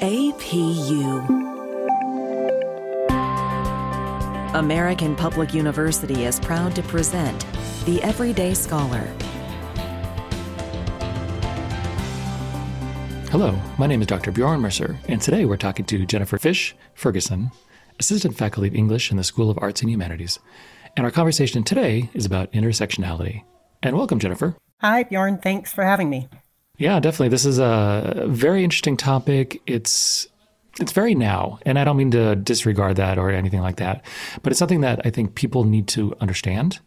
APU. American Public University is proud to present The Everyday Scholar. Hello, my name is Dr. Bjorn Mercer, and today we're talking to Jennifer Fish Ferguson, Assistant Faculty of English in the School of Arts and Humanities. And our conversation today is about intersectionality. And welcome, Jennifer. Hi, Bjorn. Thanks for having me. Yeah, definitely. This is a very interesting topic. It's it's very now, and I don't mean to disregard that or anything like that, but it's something that I think people need to understand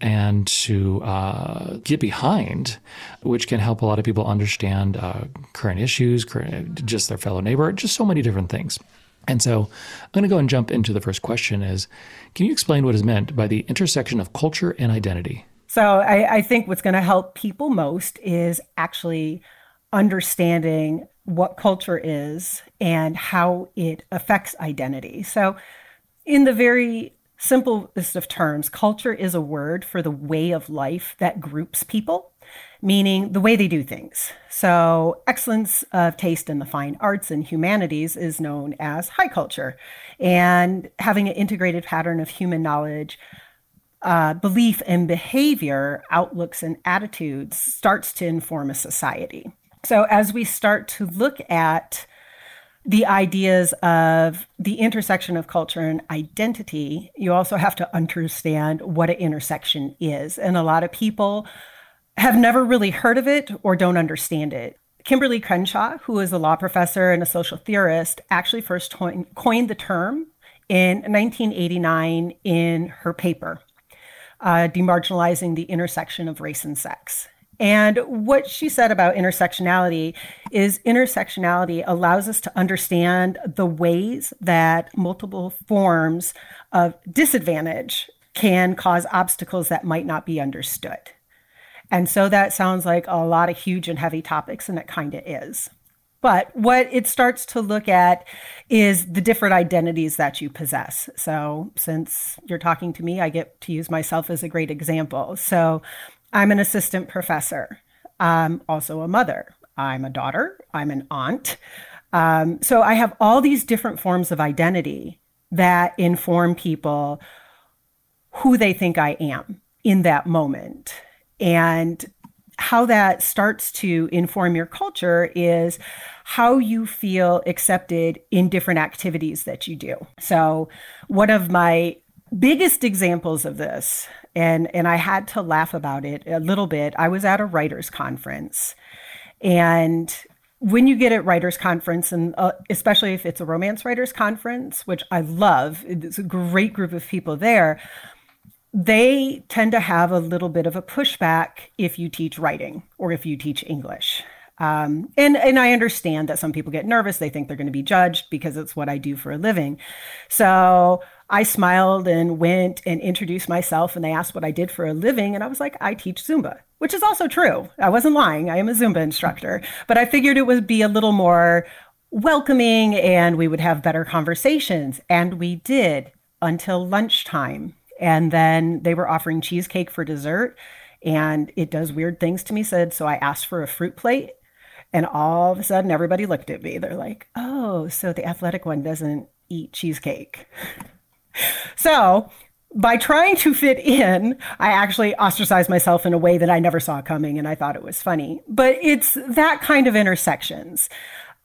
and to uh, get behind, which can help a lot of people understand uh, current issues, current, just their fellow neighbor, just so many different things. And so I'm going to go and jump into the first question is, can you explain what is meant by the intersection of culture and identity? So I, I think what's going to help people most is actually understanding what culture is and how it affects identity. So in the very simplest of terms, culture is a word for the way of life that groups people, meaning the way they do things. So, excellence of taste in the fine arts and humanities is known as high culture. And having an integrated pattern of human knowledge, uh, belief, and behavior, outlooks, and attitudes starts to inform a society. So, as we start to look at the ideas of the intersection of culture and identity, you also have to understand what an intersection is. And a lot of people have never really heard of it or don't understand it. Kimberlé Crenshaw, who is a law professor and a social theorist, actually first coined the term in 1989 in her paper, uh, Demarginalizing the Intersection of Race and Sex. And what she said about intersectionality is intersectionality allows us to understand the ways that multiple forms of disadvantage can cause obstacles that might not be understood. And so that sounds like a lot of huge and heavy topics, and it kind of is. But what it starts to look at is the different identities that you possess. So, since you're talking to me, I get to use myself as a great example. So, I'm an assistant professor. I'm also a mother. I'm a daughter. I'm an aunt. Um, so I have all these different forms of identity that inform people who they think I am in that moment. And how that starts to inform your culture is how you feel accepted in different activities that you do. So, one of my biggest examples of this and and I had to laugh about it a little bit. I was at a writers conference, and when you get at writers conference, and uh, especially if it's a romance writers conference, which I love, it's a great group of people there. They tend to have a little bit of a pushback if you teach writing or if you teach English. Um, and and I understand that some people get nervous; they think they're going to be judged because it's what I do for a living. So I smiled and went and introduced myself, and they asked what I did for a living. And I was like, I teach Zumba, which is also true. I wasn't lying. I am a Zumba instructor, but I figured it would be a little more welcoming and we would have better conversations. And we did until lunchtime. And then they were offering cheesecake for dessert. And it does weird things to me, said, so I asked for a fruit plate. And all of a sudden, everybody looked at me. They're like, oh, so the athletic one doesn't eat cheesecake. so by trying to fit in, I actually ostracized myself in a way that I never saw coming, and I thought it was funny. But it's that kind of intersections.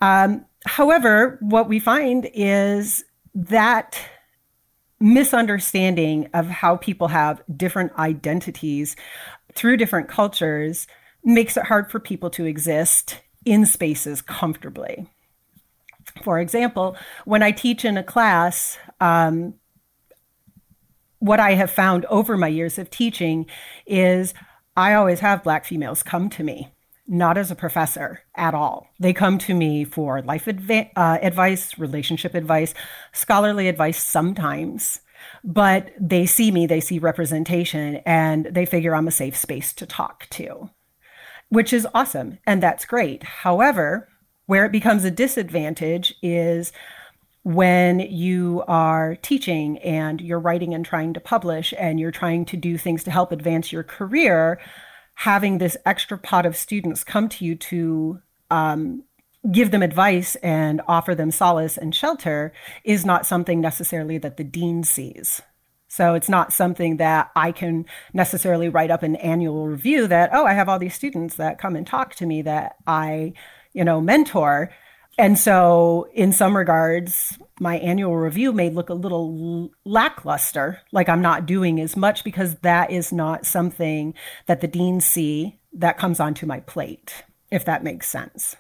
Um, however, what we find is that misunderstanding of how people have different identities through different cultures makes it hard for people to exist in spaces comfortably. For example, when I teach in a class, um, what I have found over my years of teaching is I always have Black females come to me, not as a professor at all. They come to me for life uh, advice, relationship advice, scholarly advice sometimes, but they see me, they see representation, and they figure I'm a safe space to talk to, which is awesome. And that's great. However, where it becomes a disadvantage is when you are teaching and you're writing and trying to publish and you're trying to do things to help advance your career, having this extra pot of students come to you to um, give them advice and offer them solace and shelter is not something necessarily that the dean sees. So it's not something that I can necessarily write up an annual review that, oh, I have all these students that come and talk to me that I, you know, mentor. And so, in some regards, my annual review may look a little lackluster, like I'm not doing as much because that is not something that the deans see that comes onto my plate, if that makes sense.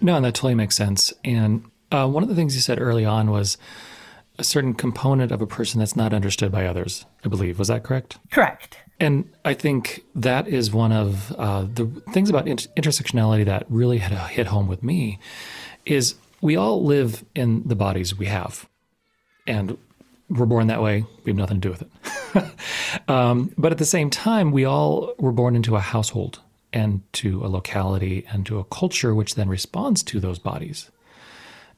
No, and that totally makes sense. And uh, one of the things you said early on was a certain component of a person that's not understood by others, I believe. Was that correct? Correct. And I think that is one of uh, the things about inter- intersectionality that really had hit home with me is we all live in the bodies we have. And we're born that way. We have nothing to do with it. um, but at the same time, we all were born into a household and to a locality and to a culture which then responds to those bodies.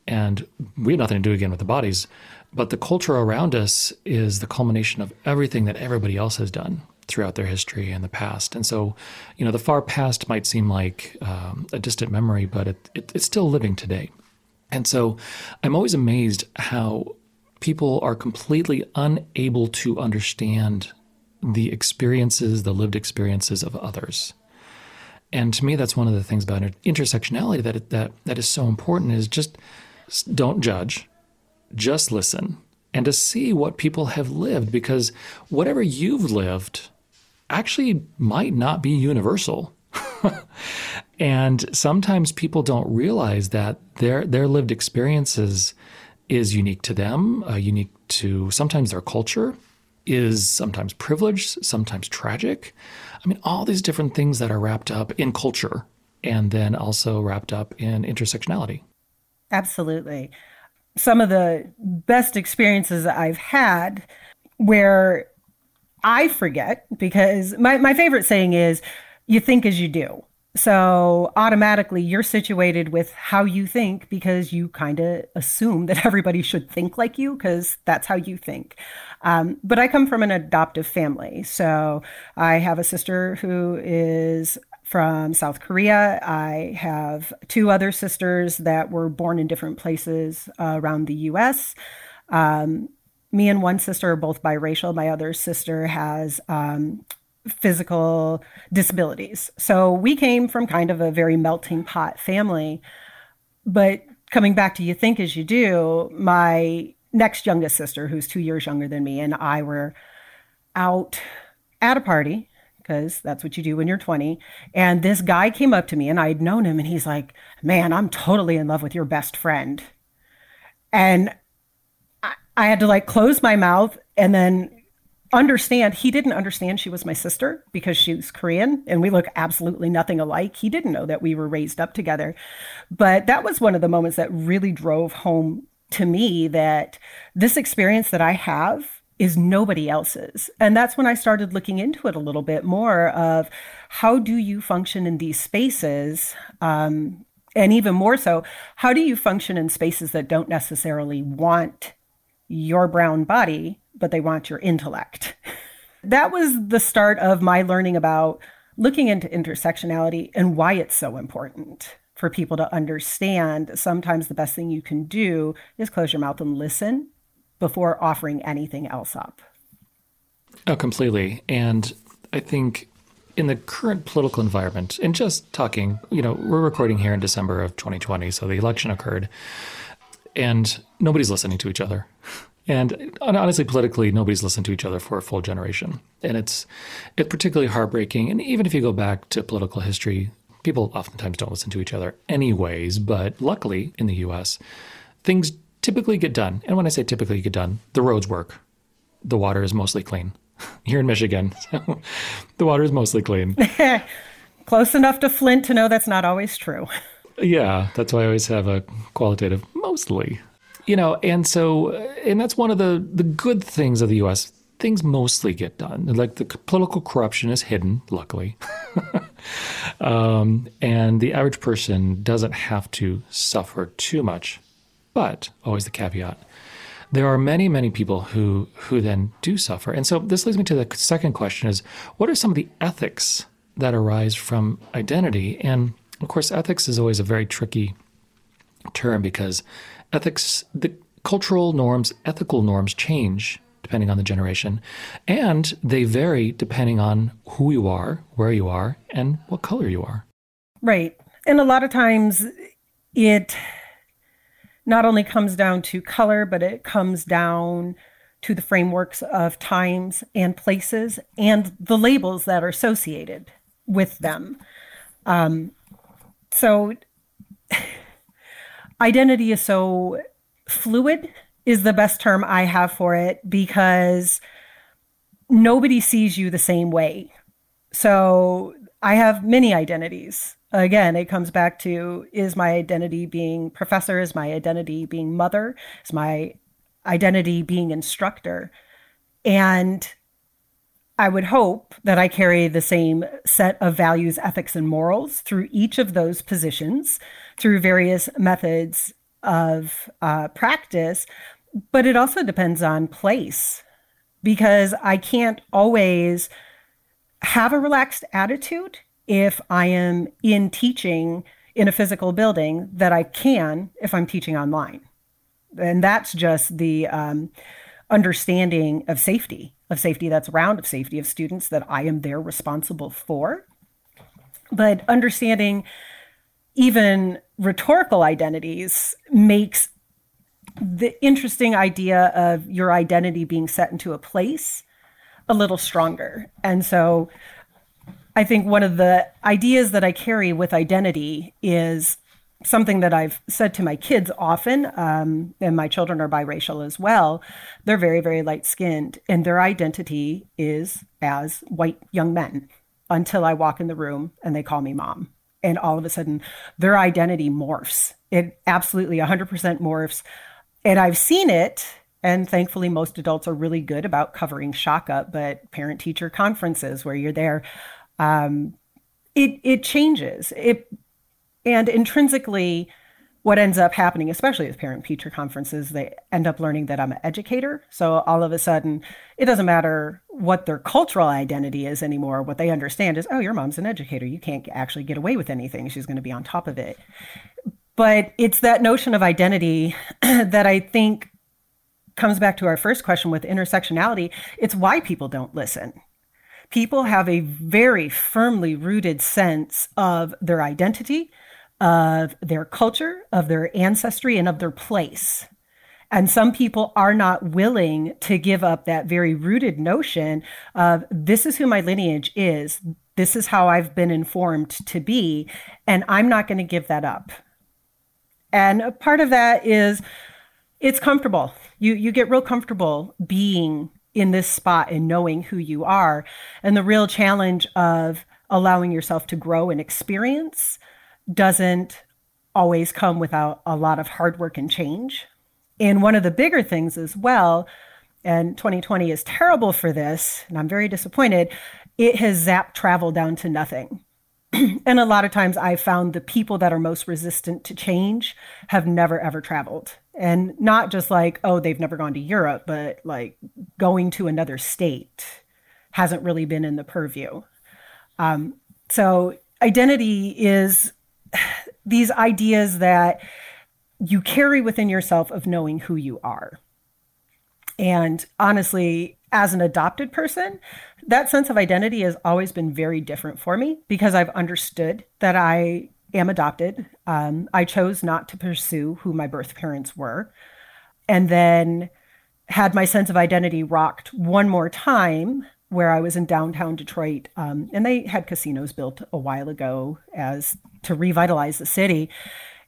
And we have nothing to do again with the bodies, but the culture around us is the culmination of everything that everybody else has done throughout their history and the past. And so, you know, the far past might seem like um, a distant memory, but it, it, it's still living today. And so I'm always amazed how people are completely unable to understand the experiences, the lived experiences of others. And to me, that's one of the things about intersectionality that that that is so important is just don't judge, just listen, and to see what people have lived because whatever you've lived actually might not be universal. and sometimes people don't realize that their their lived experiences is unique to them, uh, unique to sometimes their culture, is sometimes privileged, sometimes tragic. I mean, all these different things that are wrapped up in culture and then also wrapped up in intersectionality. Absolutely. Some of the best experiences I've had where I forget because my, my favorite saying is, you think as you do. So automatically you're situated with how you think because you kind of assume that everybody should think like you because that's how you think. Um, but I come from an adoptive family. So I have a sister who is from South Korea. I have two other sisters that were born in different places uh, around the US. Um, me and one sister are both biracial. My other sister has um, physical disabilities. So we came from kind of a very melting pot family. But coming back to you think as you do, my next youngest sister, who's two years younger than me, and I were out at a party because that's what you do when you're 20. And this guy came up to me and I'd known him and he's like, Man, I'm totally in love with your best friend. And I, had to like close my mouth and then understand he didn't understand she was my sister because she's Korean and we look absolutely nothing alike. He didn't know that we were raised up together. But that was one of the moments that really drove home to me that this experience that I have is nobody else's. And that's when I started looking into it a little bit more of how do you function in these spaces? Um, and even more so, how do you function in spaces that don't necessarily want your brown body, but they want your intellect? that was the start of my learning about looking into intersectionality and why it's so important for people to understand. Sometimes the best thing you can do is close your mouth and listen before offering anything else up. Oh, completely. And I think in the current political environment, and just talking, you know, we're recording here in December of 2020, so the election occurred, and nobody's listening to each other. And honestly, politically, nobody's listened to each other for a full generation, and it's it's particularly heartbreaking. And even if you go back to political history, people oftentimes don't listen to each other, anyways. But luckily, in the U.S., things typically get done. And when I say typically get done, the roads work. The water is mostly clean. Here in Michigan, the water is mostly clean. Close enough to Flint to know that's not always true. Yeah, that's why I always have a qualitative mostly. You know, and so, and that's one of the the good things of the U.S. Things mostly get done. Like the political corruption is hidden, luckily, um, and the average person doesn't have to suffer too much but always the caveat. There are many, many people who who then do suffer. And so this leads me to the second question is what are some of the ethics that arise from identity? And of course, ethics is always a very tricky term because ethics, the cultural norms, ethical norms change depending on the generation, and they vary depending on who you are, where you are, and what color you are. Right. And a lot of times it not only comes down to color, but it comes down to the frameworks of times and places and the labels that are associated with them. Um, so, identity is so fluid, is the best term I have for it because nobody sees you the same way. So, I have many identities. Again, it comes back to is my identity being professor? Is my identity being mother? Is my identity being instructor. And I would hope that I carry the same set of values, ethics, and morals through each of those positions through various methods of uh, practice. But it also depends on place because I can't always have a relaxed attitude if I am in teaching in a physical building that I can if I'm teaching online and that's just the um, understanding of safety, of safety that's around, of safety of students that I am there responsible for. But understanding even rhetorical identities makes the interesting idea of your identity being set into a place a little stronger. And so I think one of the ideas that I carry with identity is something that I've said to my kids often, um, and my children are biracial as well. They're very, very light skinned, and their identity is as white young men until I walk in the room and they call me mom. And all of a sudden, their identity morphs. It absolutely 100% morphs. And I've seen it. And thankfully, most adults are really good about covering shock up, but parent teacher conferences where you're there, um, it, it changes. It and intrinsically, what ends up happening, especially with parent teacher conferences, they end up learning that I'm an educator. So all of a sudden, it doesn't matter what their cultural identity is anymore. What they understand is, oh, your mom's an educator. You can't actually get away with anything. She's going to be on top of it. But it's that notion of identity that I think comes back to our first question with intersectionality. It's why people don't listen people have a very firmly rooted sense of their identity, of their culture, of their ancestry, and of their place. And some people are not willing to give up that very rooted notion of this is who my lineage is, this is how I've been informed to be, and I'm not going to give that up. And a part of that is it's comfortable. You you get real comfortable being in this spot and knowing who you are. And the real challenge of allowing yourself to grow and experience doesn't always come without a lot of hard work and change. And one of the bigger things as well, and 2020 is terrible for this, and I'm very disappointed, it has zapped travel down to nothing. and a lot of times I found the people that are most resistant to change have never ever traveled. And not just like, oh, they've never gone to Europe, but like going to another state hasn't really been in the purview. Um, so identity is these ideas that you carry within yourself of knowing who you are. And honestly, as an adopted person, that sense of identity has always been very different for me because I've understood that I am adopted. Um, I chose not to pursue who my birth parents were. And then had my sense of identity rocked one more time where I was in downtown Detroit, um, and they had casinos built a while ago as to revitalize the city.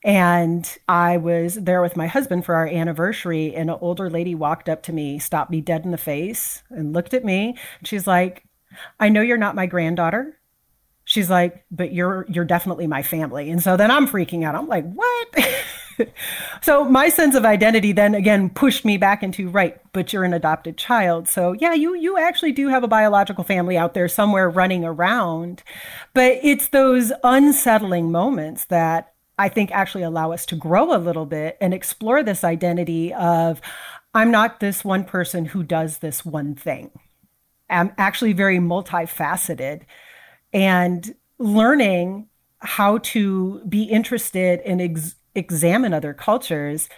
And I was there with my husband for our anniversary, and an older lady walked up to me, stopped me dead in the face, and looked at me. She's like, "I know you're not my granddaughter." She's like, "But you're you're definitely my family." And so then I'm freaking out. I'm like, "What?" so my sense of identity then again pushed me back into right but you're an adopted child. So yeah you you actually do have a biological family out there somewhere running around. But it's those unsettling moments that i think actually allow us to grow a little bit and explore this identity of i'm not this one person who does this one thing. I'm actually very multifaceted and learning how to be interested in ex- examine other cultures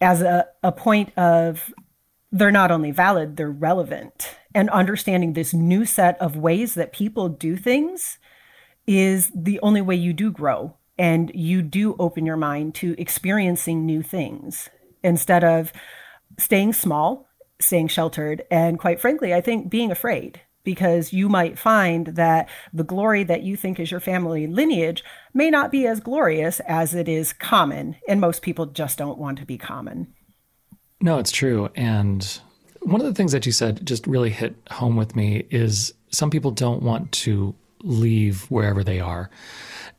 as a, a point of they're not only valid, they're relevant. And understanding this new set of ways that people do things is the only way you do grow and you do open your mind to experiencing new things instead of staying small, staying sheltered, and quite frankly, I think being afraid because you might find that the glory that you think is your family lineage may not be as glorious as it is common. And most people just don't want to be common. No, it's true. And one of the things that you said just really hit home with me is some people don't want to leave wherever they are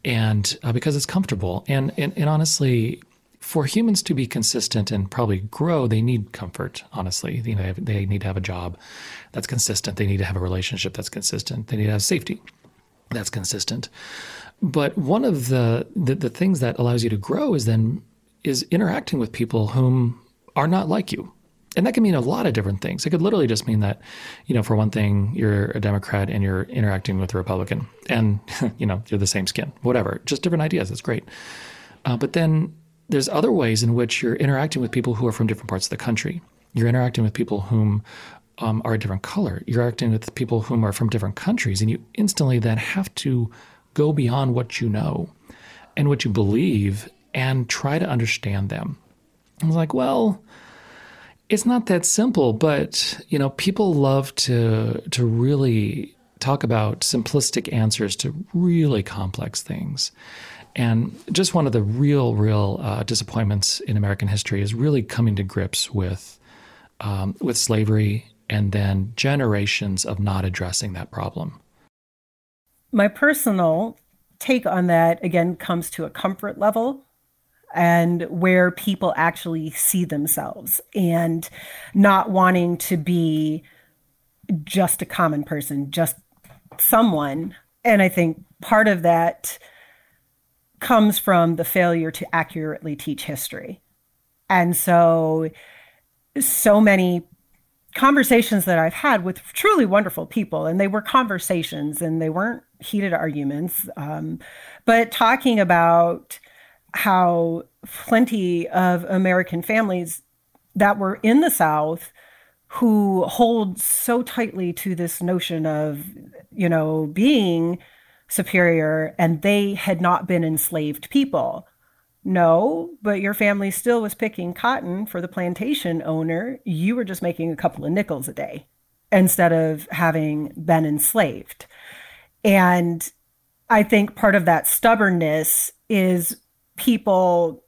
and uh, because it's comfortable and, and and honestly for humans to be consistent and probably grow, they need comfort. Honestly, you know, they, need to have a job that's consistent. They need to have a relationship that's consistent. They need to have safety that's consistent. But one of the, the the things that allows you to grow is then is interacting with people whom are not like you. And that can mean a lot of different things. It could literally just mean that, you know, for one thing, you're a Democrat and you're interacting with a Republican, and you know, you're the same skin, whatever. Just different ideas. That's great. Uh, but then there's other ways in which you're interacting with people who are from different parts of the country. You're interacting with people whom um, are a different color. You're interacting with people whom are from different countries, and you instantly then have to go beyond what you know and what you believe and try to understand them. I was like, well, it's not that simple, but you know, people love to to really talk about simplistic answers to really complex things. And just one of the real, real uh, disappointments in American history is really coming to grips with um, with slavery and then generations of not addressing that problem. My personal take on that again comes to a comfort level and where people actually see themselves and not wanting to be just a common person, just someone. And I think part of that comes from the failure to accurately teach history. And so, so many conversations that I've had with truly wonderful people, and they were conversations and they weren't heated arguments, um, but talking about how plenty of American families that were in the South who hold so tightly to this notion of, you know, being superior and they had not been enslaved people. No, but your family still was picking cotton for the plantation owner. You were just making a couple of nickels a day instead of having been enslaved. And I think part of that stubbornness is people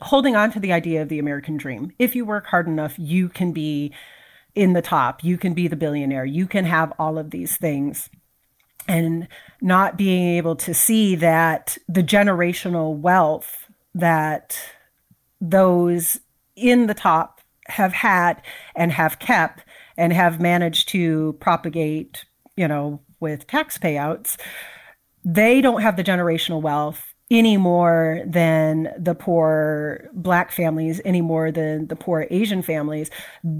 holding on to the idea of the American dream. If you work hard enough, you can be in the top, you can be the billionaire, you can have all of these things and not being able to see that the generational wealth that those in the top have had and have kept and have managed to propagate, you know, with tax payouts, they don't have the generational wealth any more than the poor black families, any more than the poor Asian families.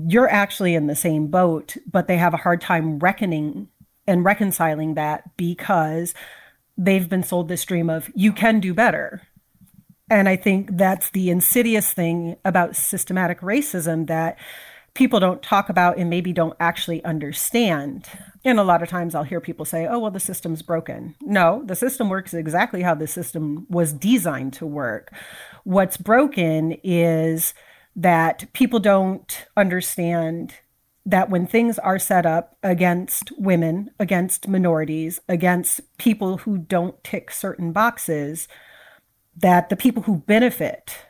You're actually in the same boat, but they have a hard time reckoning and reconciling that because they've been sold this dream of you can do better. And I think that's the insidious thing about systematic racism that people don't talk about and maybe don't actually understand. And a lot of times I'll hear people say, oh, well, the system's broken. No, the system works exactly how the system was designed to work. What's broken is that people don't understand that when things are set up against women, against minorities, against people who don't tick certain boxes, that the people who benefit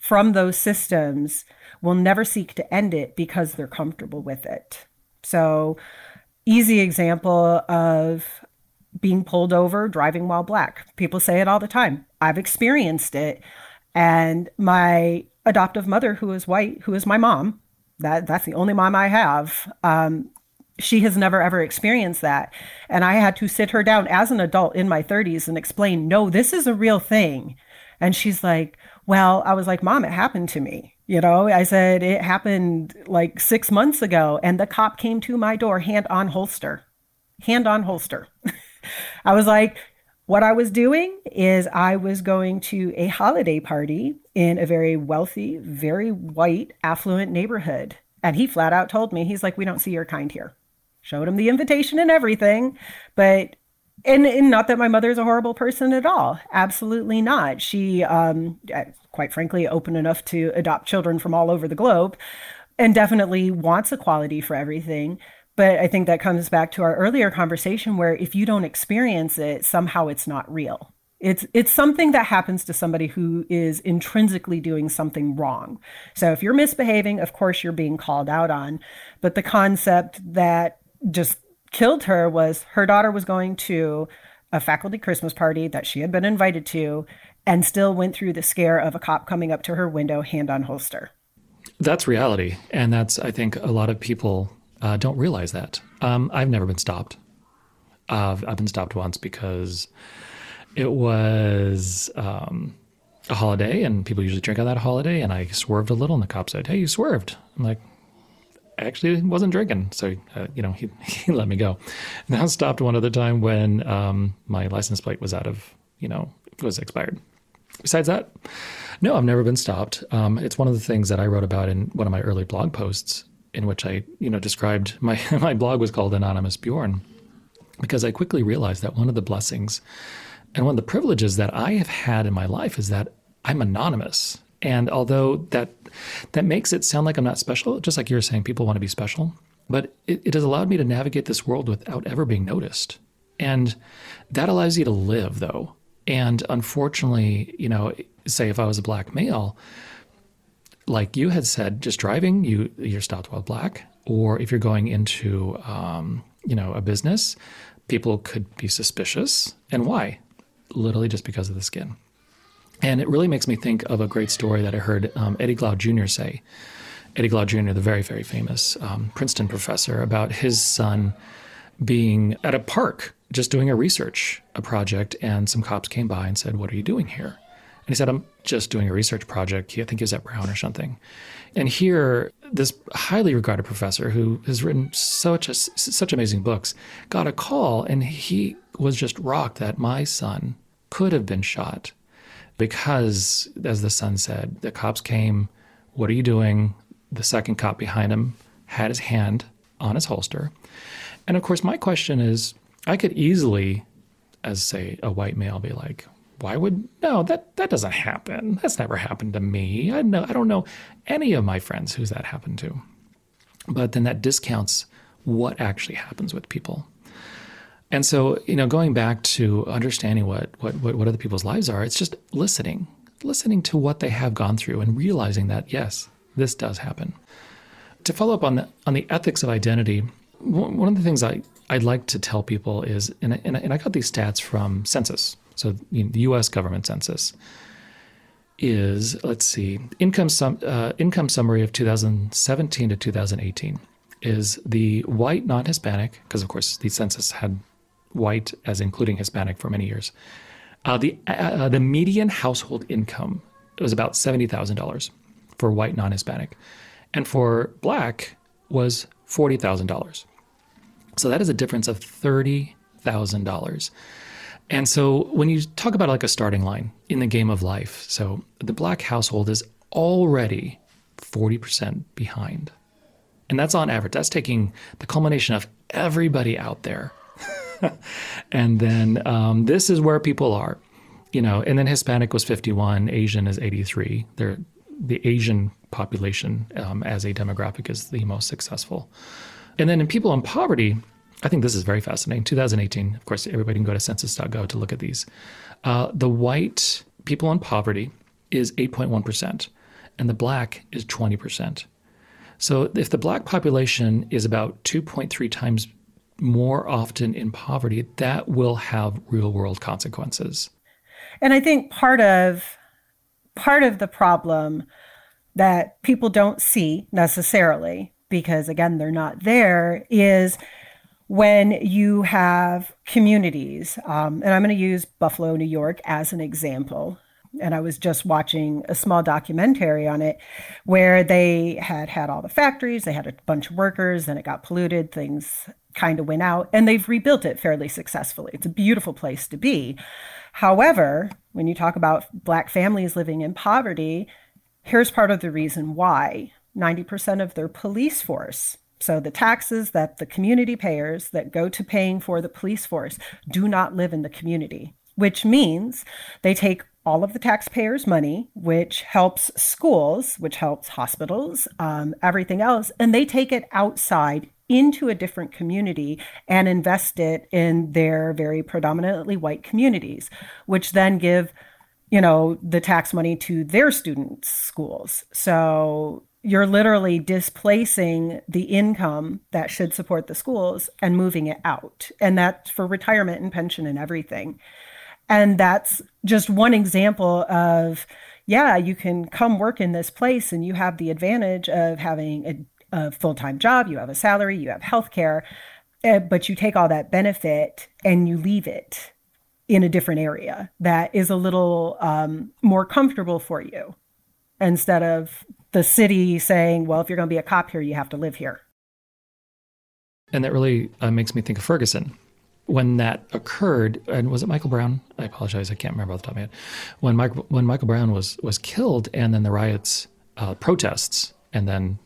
from those systems will never seek to end it because they're comfortable with it. So, easy example of being pulled over driving while black. People say it all the time. I've experienced it. And my adoptive mother, who is white, who is my mom, that that's the only mom I have. Um, she has never ever experienced that. And I had to sit her down as an adult in my 30s and explain, no, this is a real thing. And she's like, well, I was like, Mom, it happened to me. You know, I said, it happened like six months ago. And the cop came to my door, hand on holster, hand on holster. I was like, what I was doing is I was going to a holiday party in a very wealthy, very white, affluent neighborhood. And he flat out told me, he's like, we don't see your kind here. Showed him the invitation and everything. But, and, and not that my mother's a horrible person at all. Absolutely not. She, um, quite frankly, open enough to adopt children from all over the globe and definitely wants equality for everything. But I think that comes back to our earlier conversation where if you don't experience it, somehow it's not real. It's it's something that happens to somebody who is intrinsically doing something wrong. So if you're misbehaving, of course you're being called out on. But the concept that just killed her was her daughter was going to a faculty Christmas party that she had been invited to and still went through the scare of a cop coming up to her window hand on holster. That's reality. And that's, I think, a lot of people uh, don't realize that. Um, I've never been stopped. Uh, I've been stopped once because it was um, a holiday and people usually drink on that holiday. And I swerved a little and the cop said, Hey, you swerved. I'm like, actually wasn't drinking. So, uh, you know, he, he let me go. And I stopped one other time when um, my license plate was out of, you know, was expired. Besides that, no, I've never been stopped. Um, it's one of the things that I wrote about in one of my early blog posts, in which I, you know, described my my blog was called Anonymous Bjorn, because I quickly realized that one of the blessings and one of the privileges that I have had in my life is that I'm anonymous. And although that that makes it sound like I'm not special, just like you were saying, people want to be special, but it, it has allowed me to navigate this world without ever being noticed. And that allows you to live, though. And unfortunately, you know, say if I was a black male, like you had said, just driving, you you're stopped while black, or if you're going into um, you know a business, people could be suspicious. And why? Literally just because of the skin. And it really makes me think of a great story that I heard um, Eddie Glaude Jr. say. Eddie Glaude Jr., the very, very famous um, Princeton professor, about his son being at a park just doing a research a project, and some cops came by and said, "What are you doing here?" And he said, "I'm just doing a research project." I think he was at Brown or something. And here, this highly regarded professor who has written such a, such amazing books got a call, and he was just rocked that my son could have been shot because, as the son said, the cops came. What are you doing? The second cop behind him had his hand on his holster. And of course, my question is I could easily, as say a white male, be like, why would no that that doesn't happen that's never happened to me i know i don't know any of my friends who's that happened to but then that discounts what actually happens with people and so you know going back to understanding what what what, other people's lives are it's just listening listening to what they have gone through and realizing that yes this does happen to follow up on the on the ethics of identity one of the things I, I'd like to tell people is, and I, and I got these stats from census, so you know, the U.S. government census is let's see, income sum, uh, income summary of 2017 to 2018 is the white non-Hispanic, because of course the census had white as including Hispanic for many years. Uh, the uh, the median household income was about seventy thousand dollars for white non-Hispanic, and for black was forty thousand dollars. So that is a difference of $30,000. And so when you talk about like a starting line in the game of life, so the black household is already 40% behind. And that's on average. That's taking the culmination of everybody out there. and then um, this is where people are, you know, and then Hispanic was 51, Asian is 83. They're, the Asian population um, as a demographic is the most successful. And then in people in poverty, I think this is very fascinating. 2018, of course, everybody can go to census.gov to look at these. Uh, the white people in poverty is 8.1%, and the black is 20%. So if the black population is about 2.3 times more often in poverty, that will have real world consequences. And I think part of part of the problem that people don't see necessarily because again they're not there is when you have communities um, and i'm going to use buffalo new york as an example and i was just watching a small documentary on it where they had had all the factories they had a bunch of workers and it got polluted things kind of went out and they've rebuilt it fairly successfully. It's a beautiful place to be. However, when you talk about Black families living in poverty, here's part of the reason why 90% of their police force so the taxes that the community payers that go to paying for the police force do not live in the community, which means they take all of the taxpayers' money, which helps schools, which helps hospitals, um, everything else, and they take it outside into a different community and invest it in their very predominantly white communities, which then give, you know, the tax money to their students' schools. So you're literally displacing the income that should support the schools and moving it out. And that's for retirement and pension and everything. And that's just one example of, yeah, you can come work in this place and you have the advantage of having a, a full time job, you have a salary, you have health care, uh, but you take all that benefit and you leave it in a different area that is a little um, more comfortable for you instead of the city saying, well, if you're going to be a cop here, you have to live here. And that really uh, makes me think of Ferguson. When that occurred, and was it Michael Brown? I apologize, I can't remember off the top of my head. When Michael when Michael Brown was was killed, and then the riots, uh, protests, and then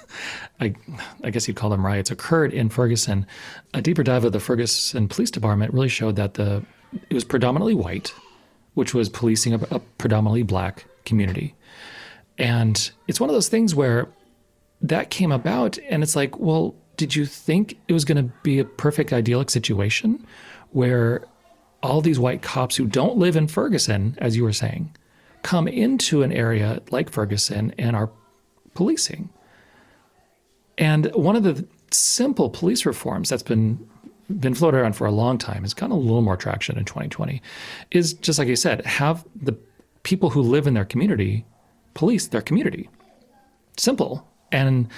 I, I guess you'd call them riots occurred in Ferguson. A deeper dive of the Ferguson Police Department really showed that the it was predominantly white, which was policing a, a predominantly black community. And it's one of those things where that came about, and it's like, well, did you think it was going to be a perfect idyllic situation where all these white cops who don't live in Ferguson, as you were saying, come into an area like Ferguson and are policing? And one of the simple police reforms that's been been floated around for a long time has gotten a little more traction in 2020 is just like you said, have the people who live in their community police their community. Simple. And,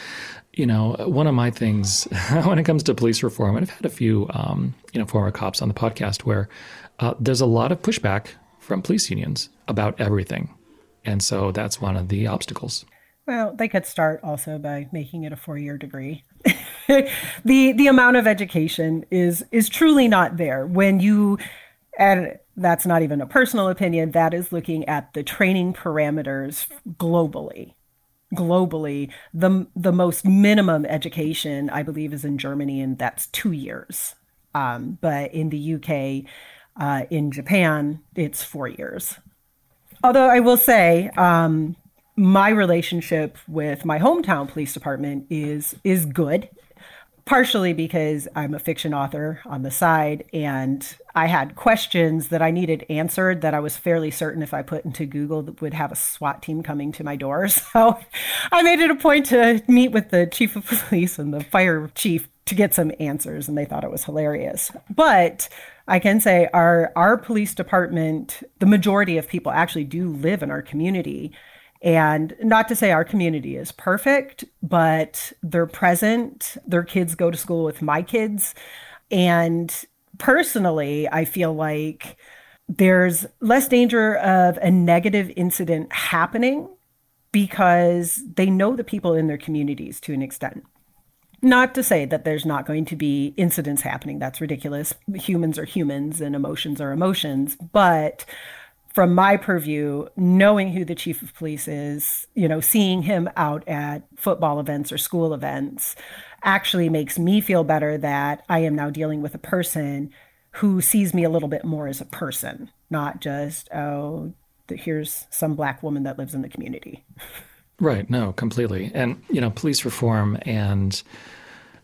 you know, one of my things when it comes to police reform, and I've had a few, um, you know, former cops on the podcast where uh, there's a lot of pushback from police unions about everything. And so that's one of the obstacles. Well, they could start also by making it a four-year degree. the the amount of education is is truly not there when you and that's not even a personal opinion. That is looking at the training parameters globally. Globally, the the most minimum education I believe is in Germany, and that's two years. Um, but in the UK, uh, in Japan, it's four years. Although I will say, um, my relationship with my hometown police department is is good partially because I'm a fiction author on the side and I had questions that I needed answered that I was fairly certain if I put into Google that would have a SWAT team coming to my door. So I made it a point to meet with the chief of police and the fire chief to get some answers and they thought it was hilarious. But I can say our our police department, the majority of people actually do live in our community and not to say our community is perfect, but they're present. Their kids go to school with my kids. And personally, I feel like there's less danger of a negative incident happening because they know the people in their communities to an extent. Not to say that there's not going to be incidents happening. That's ridiculous. Humans are humans and emotions are emotions. But from my purview, knowing who the chief of police is, you know, seeing him out at football events or school events actually makes me feel better that I am now dealing with a person who sees me a little bit more as a person, not just, oh, here's some black woman that lives in the community. Right. No, completely. And, you know, police reform and,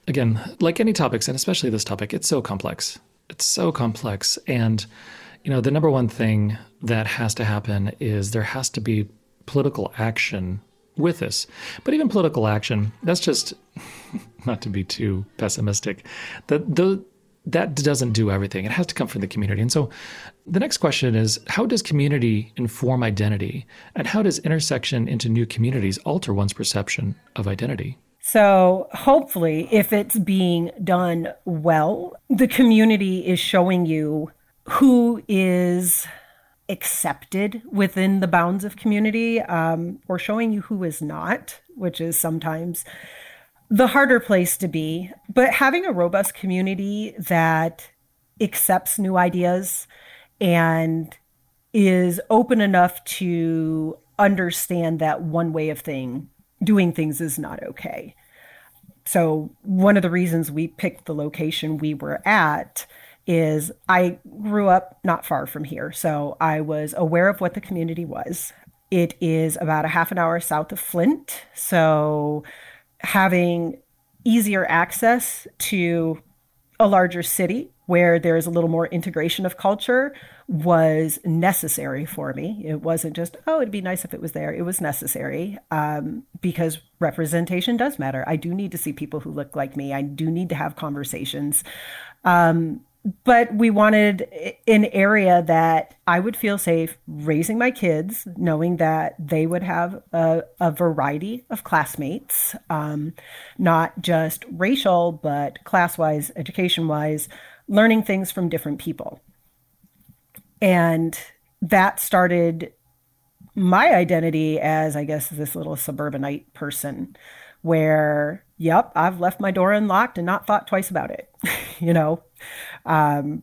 again, like any topics, and especially this topic, it's so complex. It's so complex. And, you know, the number one thing that has to happen is there has to be political action with this. But even political action, that's just not to be too pessimistic. That the that doesn't do everything. It has to come from the community. And so the next question is how does community inform identity? And how does intersection into new communities alter one's perception of identity? So, hopefully, if it's being done well, the community is showing you who is accepted within the bounds of community um, or showing you who is not, which is sometimes the harder place to be. But having a robust community that accepts new ideas and is open enough to understand that one way of thing doing things is not okay. So one of the reasons we picked the location we were at is I grew up not far from here. So I was aware of what the community was. It is about a half an hour south of Flint. So having easier access to a larger city where there's a little more integration of culture was necessary for me. It wasn't just, oh, it'd be nice if it was there. It was necessary um, because representation does matter. I do need to see people who look like me. I do need to have conversations. Um, but we wanted an area that I would feel safe raising my kids, knowing that they would have a, a variety of classmates, um, not just racial, but class wise, education wise, learning things from different people. And that started my identity as, I guess, this little suburbanite person where, yep, I've left my door unlocked and not thought twice about it, you know? Um,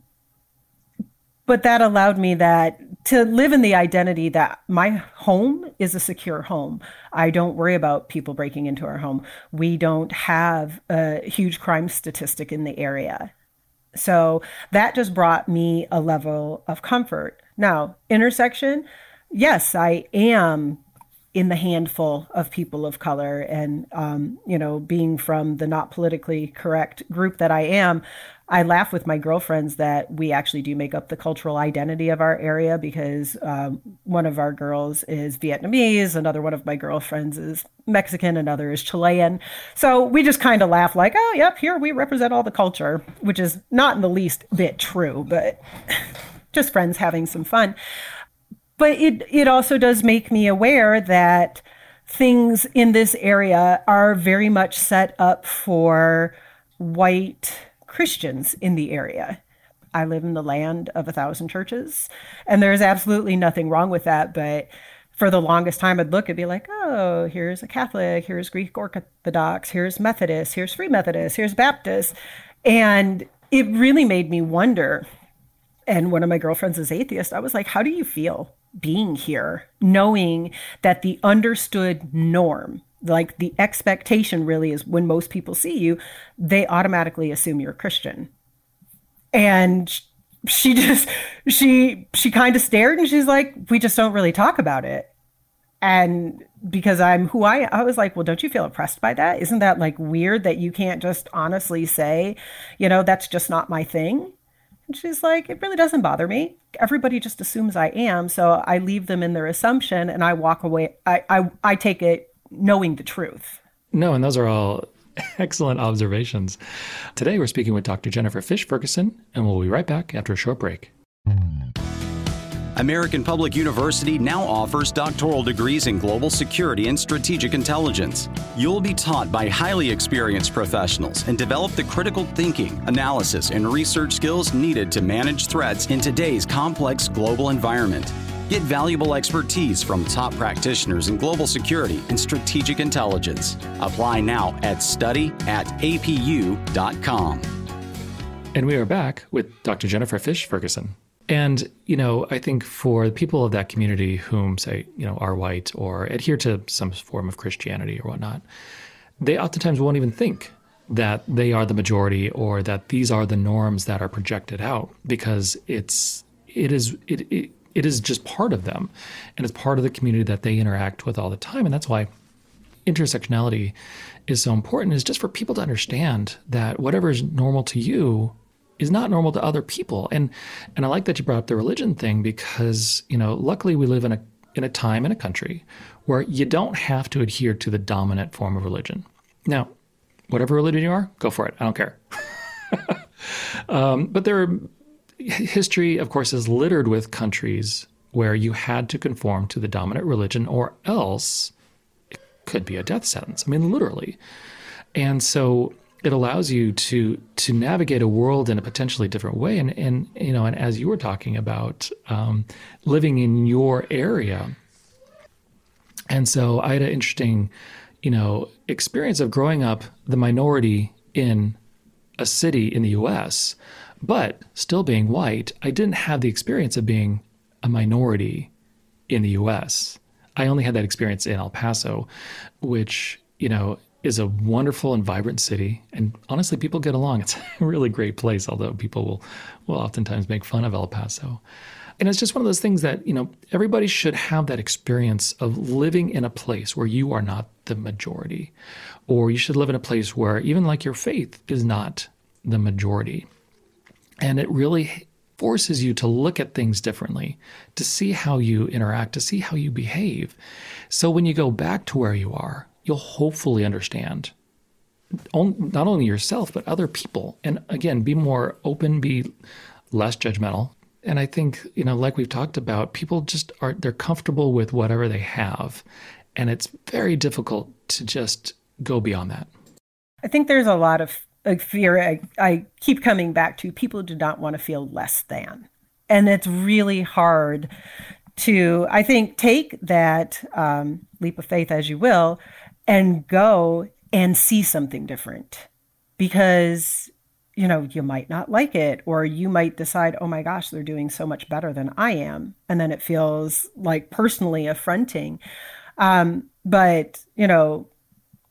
but that allowed me that to live in the identity that my home is a secure home. I don't worry about people breaking into our home. We don't have a huge crime statistic in the area. So that just brought me a level of comfort. Now, intersection, yes, I am in the handful of people of color. And um, you know being from the not politically correct group that i am i laugh with my girlfriends that we actually do make up the cultural identity of our area because um, one of our girls is vietnamese another one of my girlfriends is mexican another is chilean. So we just kind of laugh like oh yep here we represent all the culture which is not in the least bit true but just friends having some fun but it it also does make me aware that things in this area are very much set up for white Christians in the area. I live in the land of a thousand churches, and there's absolutely nothing wrong with that. But for the longest time, I'd look and be like, oh, here's a Catholic, here's Greek Orthodox, here's Methodist, here's Free Methodist, here's Baptist. And it really made me wonder. And one of my girlfriends is atheist. I was like, how do you feel being here, knowing that the understood norm, like the expectation really is when most people see you, they automatically assume you're a Christian. And she just she she kind of stared and she's like, "We just don't really talk about it." And because I'm who I I was like, "Well, don't you feel oppressed by that? Isn't that like weird that you can't just honestly say, you know, that's just not my thing?" And she's like, it really doesn't bother me. Everybody just assumes I am. So I leave them in their assumption and I walk away. I, I, I take it knowing the truth. No, and those are all excellent observations. Today we're speaking with Dr. Jennifer Fisch-Ferguson, and we'll be right back after a short break. American Public University now offers doctoral degrees in global security and strategic intelligence. You'll be taught by highly experienced professionals and develop the critical thinking, analysis, and research skills needed to manage threats in today's complex global environment. Get valuable expertise from top practitioners in global security and strategic intelligence. Apply now at study at apu.com. And we are back with Dr. Jennifer Fisch-Ferguson. And, you know, I think for the people of that community whom say, you know, are white or adhere to some form of Christianity or whatnot, they oftentimes won't even think that they are the majority or that these are the norms that are projected out because it's it is it, it it is just part of them. And it's part of the community that they interact with all the time. And that's why intersectionality is so important is just for people to understand that whatever is normal to you is not normal to other people. And and I like that you brought up the religion thing because, you know, luckily we live in a in a time in a country where you don't have to adhere to the dominant form of religion. Now, whatever religion you are, go for it. I don't care. um, but there are, history, of course, is littered with countries where you had to conform to the dominant religion or else it could be a death sentence. I mean, literally. And so it allows you to to navigate a world in a potentially different way and and you know and as you were talking about um, living in your area and so i had an interesting you know, experience of growing up the minority in a city in the US, but still being white, I didn't have the experience of being a minority in the US. I only had that experience in El Paso, which, you know, is a wonderful and vibrant city. And honestly, people get along. It's a really great place, although people will, will oftentimes make fun of El Paso. And it's just one of those things that, you know, everybody should have that experience of living in a place where you are not the majority. Or you should live in a place where even like your faith is not the majority. And it really forces you to look at things differently, to see how you interact, to see how you behave. So when you go back to where you are, you'll hopefully understand not only yourself, but other people. And again, be more open, be less judgmental. And I think, you know, like we've talked about, people just are, they're comfortable with whatever they have. And it's very difficult to just go beyond that. I think there's a lot of fear I, I keep coming back to. People do not want to feel less than. And it's really hard to, I think, take that um, leap of faith, as you will, and go and see something different because you know you might not like it or you might decide oh my gosh they're doing so much better than i am and then it feels like personally affronting um, but you know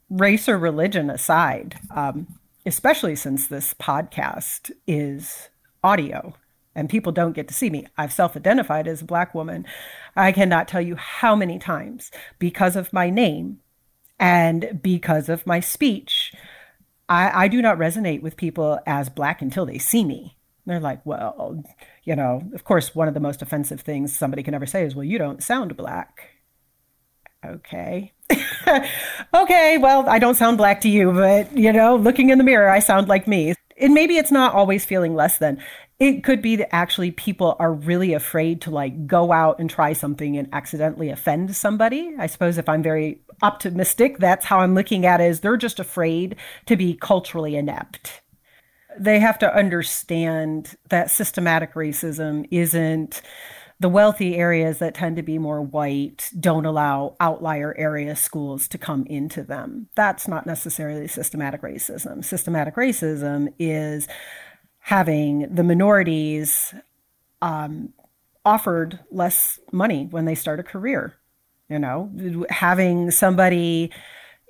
race or religion aside um, especially since this podcast is audio and people don't get to see me. I've self identified as a Black woman. I cannot tell you how many times, because of my name, and because of my speech, I, I do not resonate with people as Black until they see me. They're like, well, you know, of course, one of the most offensive things somebody can ever say is, well, you don't sound Black. Okay. okay, well, I don't sound black to you, but you know, looking in the mirror, I sound like me. And maybe it's not always feeling less than. It could be that actually people are really afraid to like go out and try something and accidentally offend somebody. I suppose if I'm very optimistic. That's how I'm looking at it is they're just afraid to be culturally inept. They have to understand that systematic racism isn't the wealthy areas that tend to be more white don't allow outlier area schools to come into them. That's not necessarily systematic racism. Systematic racism is having the minorities um, offered less money when they start a career you know having somebody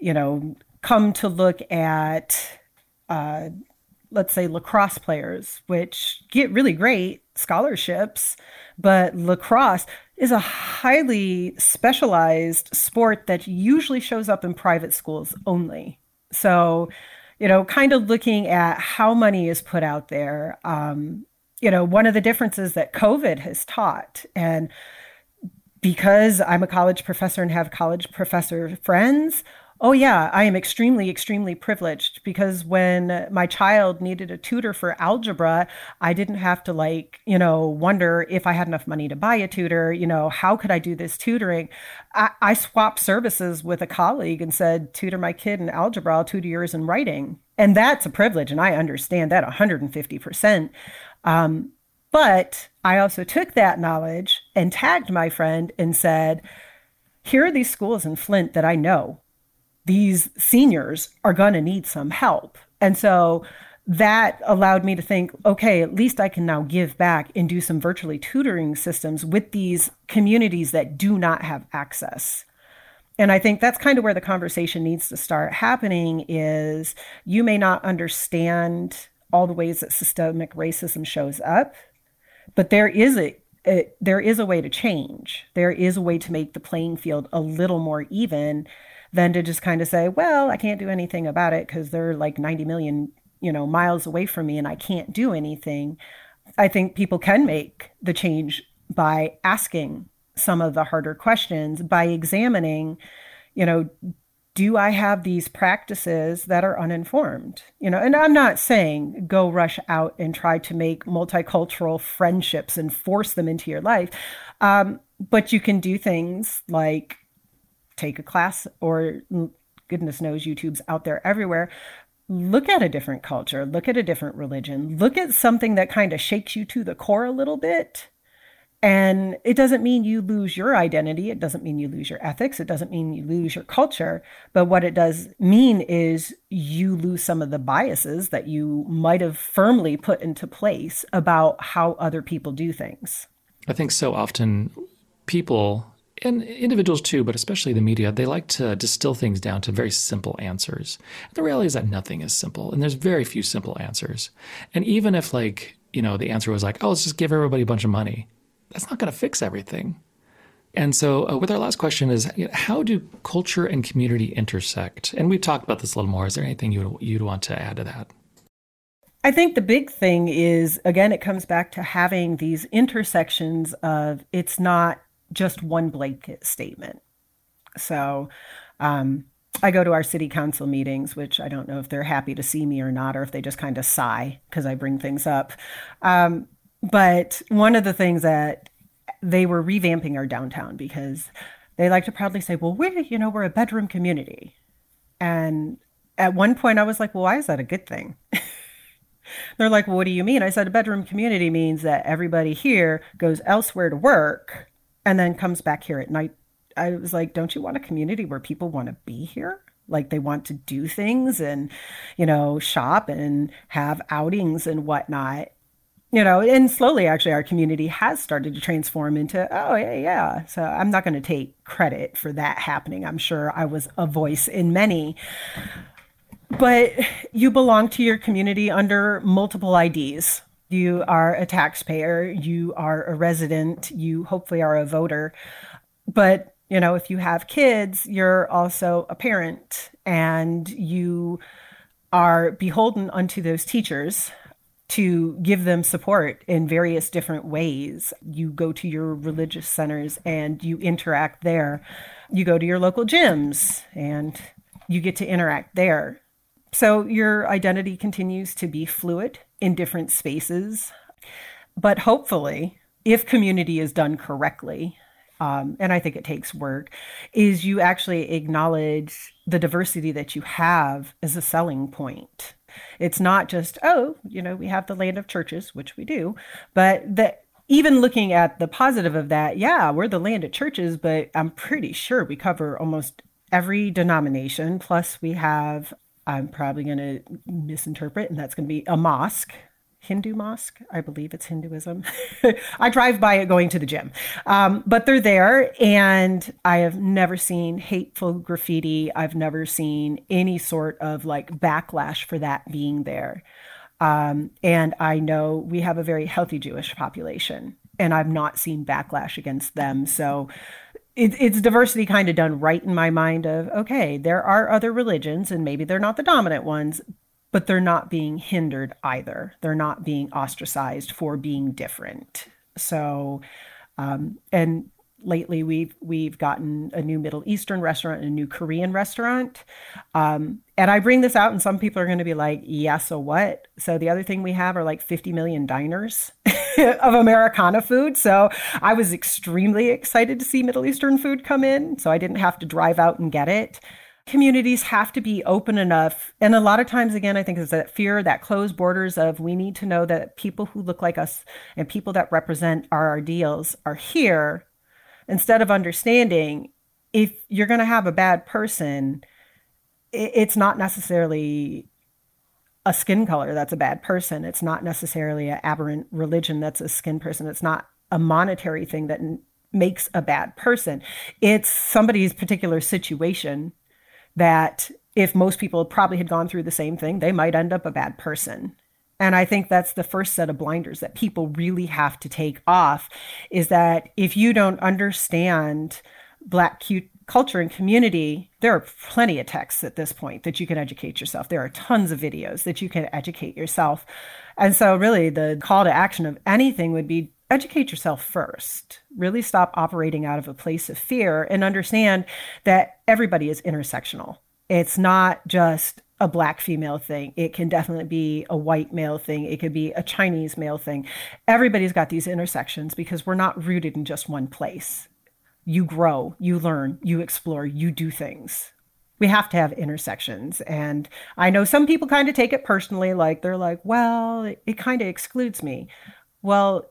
you know come to look at uh, let's say lacrosse players which get really great scholarships but lacrosse is a highly specialized sport that usually shows up in private schools only. So you know kind of looking at how money is put out there um, you know one of the differences that covid has taught and because I'm a college professor and have college professor friends, oh yeah, I am extremely, extremely privileged because when my child needed a tutor for algebra, I didn't have to like, you know, wonder if I had enough money to buy a tutor, you know, how could I do this tutoring? I, I swapped services with a colleague and said, tutor my kid in algebra, I'll tutor yours in writing. And that's a privilege. And I understand that 150%. Um, but I also took that knowledge and tagged my friend and said, here are these schools in Flint that I know these seniors are going to need some help. And so that allowed me to think, okay, at least I can now give back and do some virtually tutoring systems with these communities that do not have access. And I think that's kind of where the conversation needs to start happening is you may not understand all the ways that systemic racism shows up but there is a, a, there is a way to change. There is a way to make the playing field a little more even than to just kind of say, well, I can't do anything about it because they're like 90 million, you know, miles away from me and I can't do anything. I think people can make the change by asking some of the harder questions, by examining, you know, do I have these practices that are uninformed? You know, and I'm not saying go rush out and try to make multicultural friendships and force them into your life. Um, but you can do things like take a class or goodness knows YouTube's out there everywhere. Look at a different culture, look at a different religion, look at something that kind of shakes you to the core a little bit And it doesn't mean you lose your identity. It doesn't mean you lose your ethics. It doesn't mean you lose your culture. But what it does mean is you lose some of the biases that you might have firmly put into place about how other people do things. I think so often people and individuals too, but especially the media, they like to distill things down to very simple answers. The reality is that nothing is simple, and there's very few simple answers. And even if, like, you know, the answer was like, oh, let's just give everybody a bunch of money, that's not going to fix everything. And so, uh, with our last question is, you know, how do culture and community intersect? And we've talked about this a little more. Is there anything you'd, you'd want to add to that? I think the big thing is, again, it comes back to having these intersections of it's not just one blanket statement. So, um, I go to our city council meetings, which I don't know if they're happy to see me or not, or if they just kind of sigh because I bring things up. Um, but one of the things that they were revamping our downtown because they like to proudly say, well, we're, you know, we're a bedroom community. And at one point I was like, well, why is that a good thing? They're like, well, what do you mean? I said, a bedroom community means that everybody here goes elsewhere to work and then comes back here at night. I was like, don't you want a community where people want to be here? Like they want to do things and, you know, shop and have outings and whatnot. You know, and slowly actually our community has started to transform into, oh, yeah, yeah. So I'm not going to take credit for that happening. I'm sure I was a voice in many. But you belong to your community under multiple IDs you are a taxpayer, you are a resident, you hopefully are a voter. But, you know, if you have kids, you're also a parent and you are beholden unto those teachers to give them support in various different ways. You go to your religious centers and you interact there. You go to your local gyms and you get to interact there. So your identity continues to be fluid in different spaces. But hopefully, if community is done correctly, um, and I think it takes work, is you actually acknowledge the diversity that you have as a selling point. It's not just, oh, you know, we have the land of churches, which we do, but that even looking at the positive of that, yeah, we're the land of churches, but I'm pretty sure we cover almost every denomination. Plus, we have I'm probably going to misinterpret, and that's going to be a mosque, Hindu mosque. I believe it's Hinduism. I drive by it going to the gym, um, but they're there, and I have never seen hateful graffiti. I've never seen any sort of like backlash for that being there. Um, and I know we have a very healthy Jewish population, and I've not seen backlash against them. So it, it's diversity kind of done right in my mind of okay there are other religions and maybe they're not the dominant ones but they're not being hindered either they're not being ostracized for being different so um, and lately we've we've gotten a new Middle Eastern restaurant and a new Korean restaurant. Um, and I bring this out, and some people are going to be like, "Yeah, so what?" So the other thing we have are like 50 million diners of Americana food. So I was extremely excited to see Middle Eastern food come in. So I didn't have to drive out and get it. Communities have to be open enough. And a lot of times, again, I think is that fear, that closed borders of we need to know that people who look like us and people that represent our ideals are here instead of understanding if you're going to have a bad person, it's not necessarily a skin color that's a bad person. It's not necessarily an aberrant religion that's a skin person. It's not a monetary thing that makes a bad person. It's somebody's particular situation that if most people probably had gone through the same thing, they might end up a bad person. And I think that's the first set of blinders that people really have to take off is that if you don't understand Black culture and community, there are plenty of texts at this point that you can educate yourself. There are tons of videos that you can educate yourself. And so, really, the call to action of anything would be educate yourself first. Really stop operating out of a place of fear and understand that everybody is intersectional. It's not just a black female thing. It can definitely be a white male thing. It could be a Chinese male thing. Everybody's got these intersections because we're not rooted in just one place. You grow, you learn, you explore, you do things. We have to have intersections. And I know some people kind of take it personally, like they're like, well, it, it kind of excludes me. Well,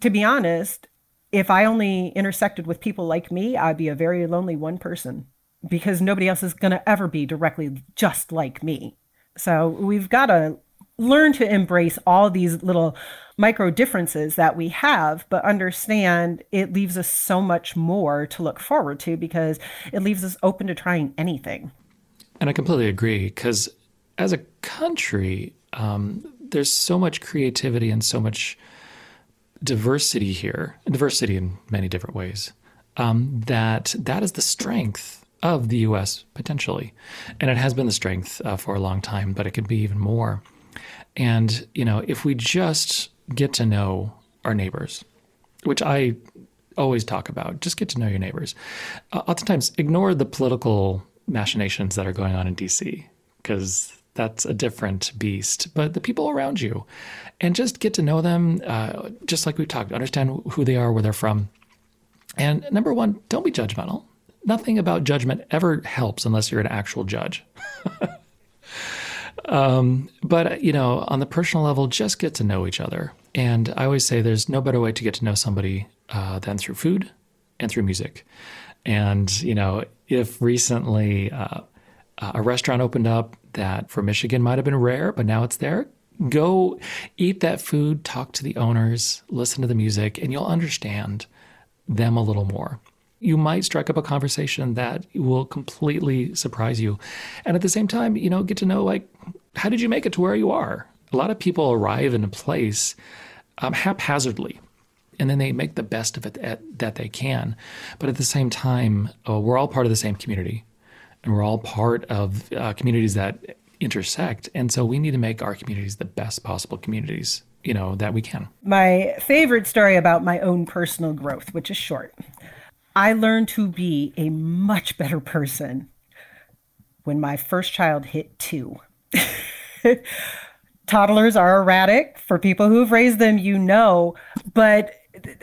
to be honest, if I only intersected with people like me, I'd be a very lonely one person because nobody else is going to ever be directly just like me. So we've got to learn to embrace all these little micro differences that we have, but understand it leaves us so much more to look forward to because it leaves us open to trying anything. And I completely agree because as a country, um, there's so much creativity and so much diversity here, diversity in many different ways, um, that that is the strength of the U.S. potentially, and it has been the strength uh, for a long time, but it could be even more. And you know, if we just get to know our neighbors, which I always talk about, just get to know your neighbors. Uh, oftentimes, ignore the political machinations that are going on in D.C. because that's a different beast. But the people around you, and just get to know them, uh, just like we talked, understand who they are, where they're from. And number one, don't be judgmental. Nothing about judgment ever helps unless you're an actual judge. um, but, you know, on the personal level, just get to know each other. And I always say there's no better way to get to know somebody uh, than through food and through music. And, you know, if recently uh, a restaurant opened up that for Michigan might have been rare, but now it's there. Go eat that food, talk to the owners, listen to the music, and you'll understand them a little more. You might strike up a conversation that will completely surprise you. And at the same time, you know, get to know like, how did you make it to where you are? A lot of people arrive in a place um, haphazardly and then they make the best of it at, that they can. But at the same time, uh, we're all part of the same community and we're all part of uh, communities that intersect. And so we need to make our communities the best possible communities, you know, that we can. My favorite story about my own personal growth, which is short. I learned to be a much better person when my first child hit two. Toddlers are erratic. For people who've raised them, you know. But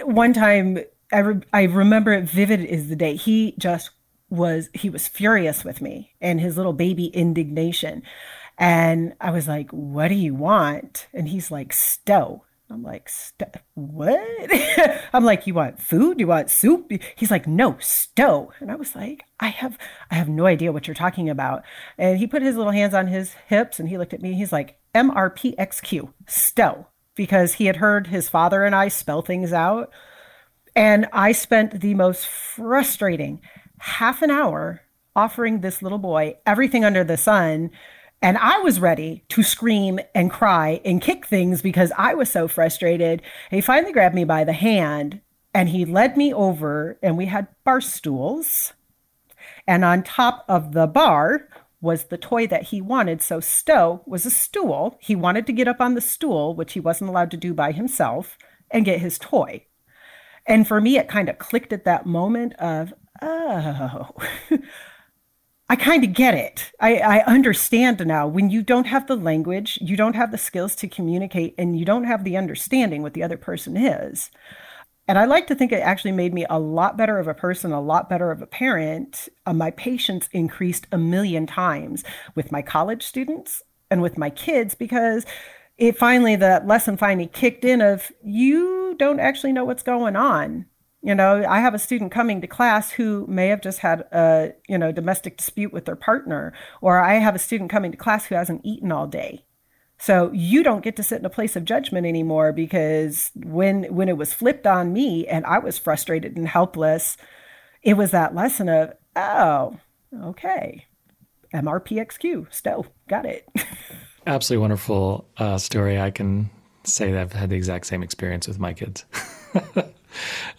one time, I, re- I remember it vivid as the day. He just was he was furious with me and his little baby indignation. And I was like, "What do you want?" And he's like, "Stow." I'm like, "What?" I'm like, "You want food? You want soup?" He's like, "No, stow." And I was like, "I have I have no idea what you're talking about." And he put his little hands on his hips and he looked at me. He's like, "MRPXQ, stow." Because he had heard his father and I spell things out. And I spent the most frustrating half an hour offering this little boy everything under the sun. And I was ready to scream and cry and kick things because I was so frustrated. He finally grabbed me by the hand and he led me over, and we had bar stools. And on top of the bar was the toy that he wanted. So Stow was a stool. He wanted to get up on the stool, which he wasn't allowed to do by himself, and get his toy. And for me, it kind of clicked at that moment of, oh, I kind of get it. I, I understand now. When you don't have the language, you don't have the skills to communicate, and you don't have the understanding what the other person is. And I like to think it actually made me a lot better of a person, a lot better of a parent. Uh, my patience increased a million times with my college students and with my kids because it finally, the lesson finally kicked in of you don't actually know what's going on. You know, I have a student coming to class who may have just had a, you know, domestic dispute with their partner, or I have a student coming to class who hasn't eaten all day. So you don't get to sit in a place of judgment anymore because when when it was flipped on me and I was frustrated and helpless, it was that lesson of, oh, okay. MRPXQ, Stow, got it. Absolutely wonderful uh, story. I can say that I've had the exact same experience with my kids.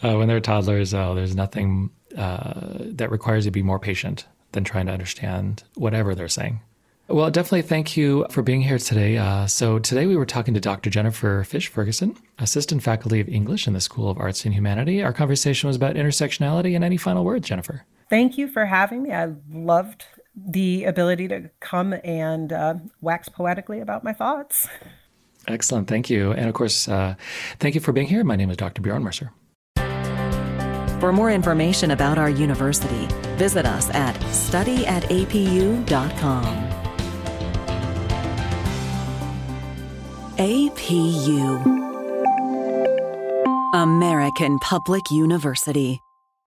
uh, when they're toddlers, oh, there's nothing uh, that requires you to be more patient than trying to understand whatever they're saying. Well, definitely thank you for being here today. Uh, so, today we were talking to Dr. Jennifer Fisch-Ferguson, Assistant Faculty of English in the School of Arts and Humanity. Our conversation was about intersectionality. And any final words, Jennifer? Thank you for having me. I loved the ability to come and uh, wax poetically about my thoughts. Excellent. Thank you. And of course, uh, thank you for being here. My name is Dr. Bjorn Mercer. For more information about our university, visit us at studyatapu.com. APU. American Public University.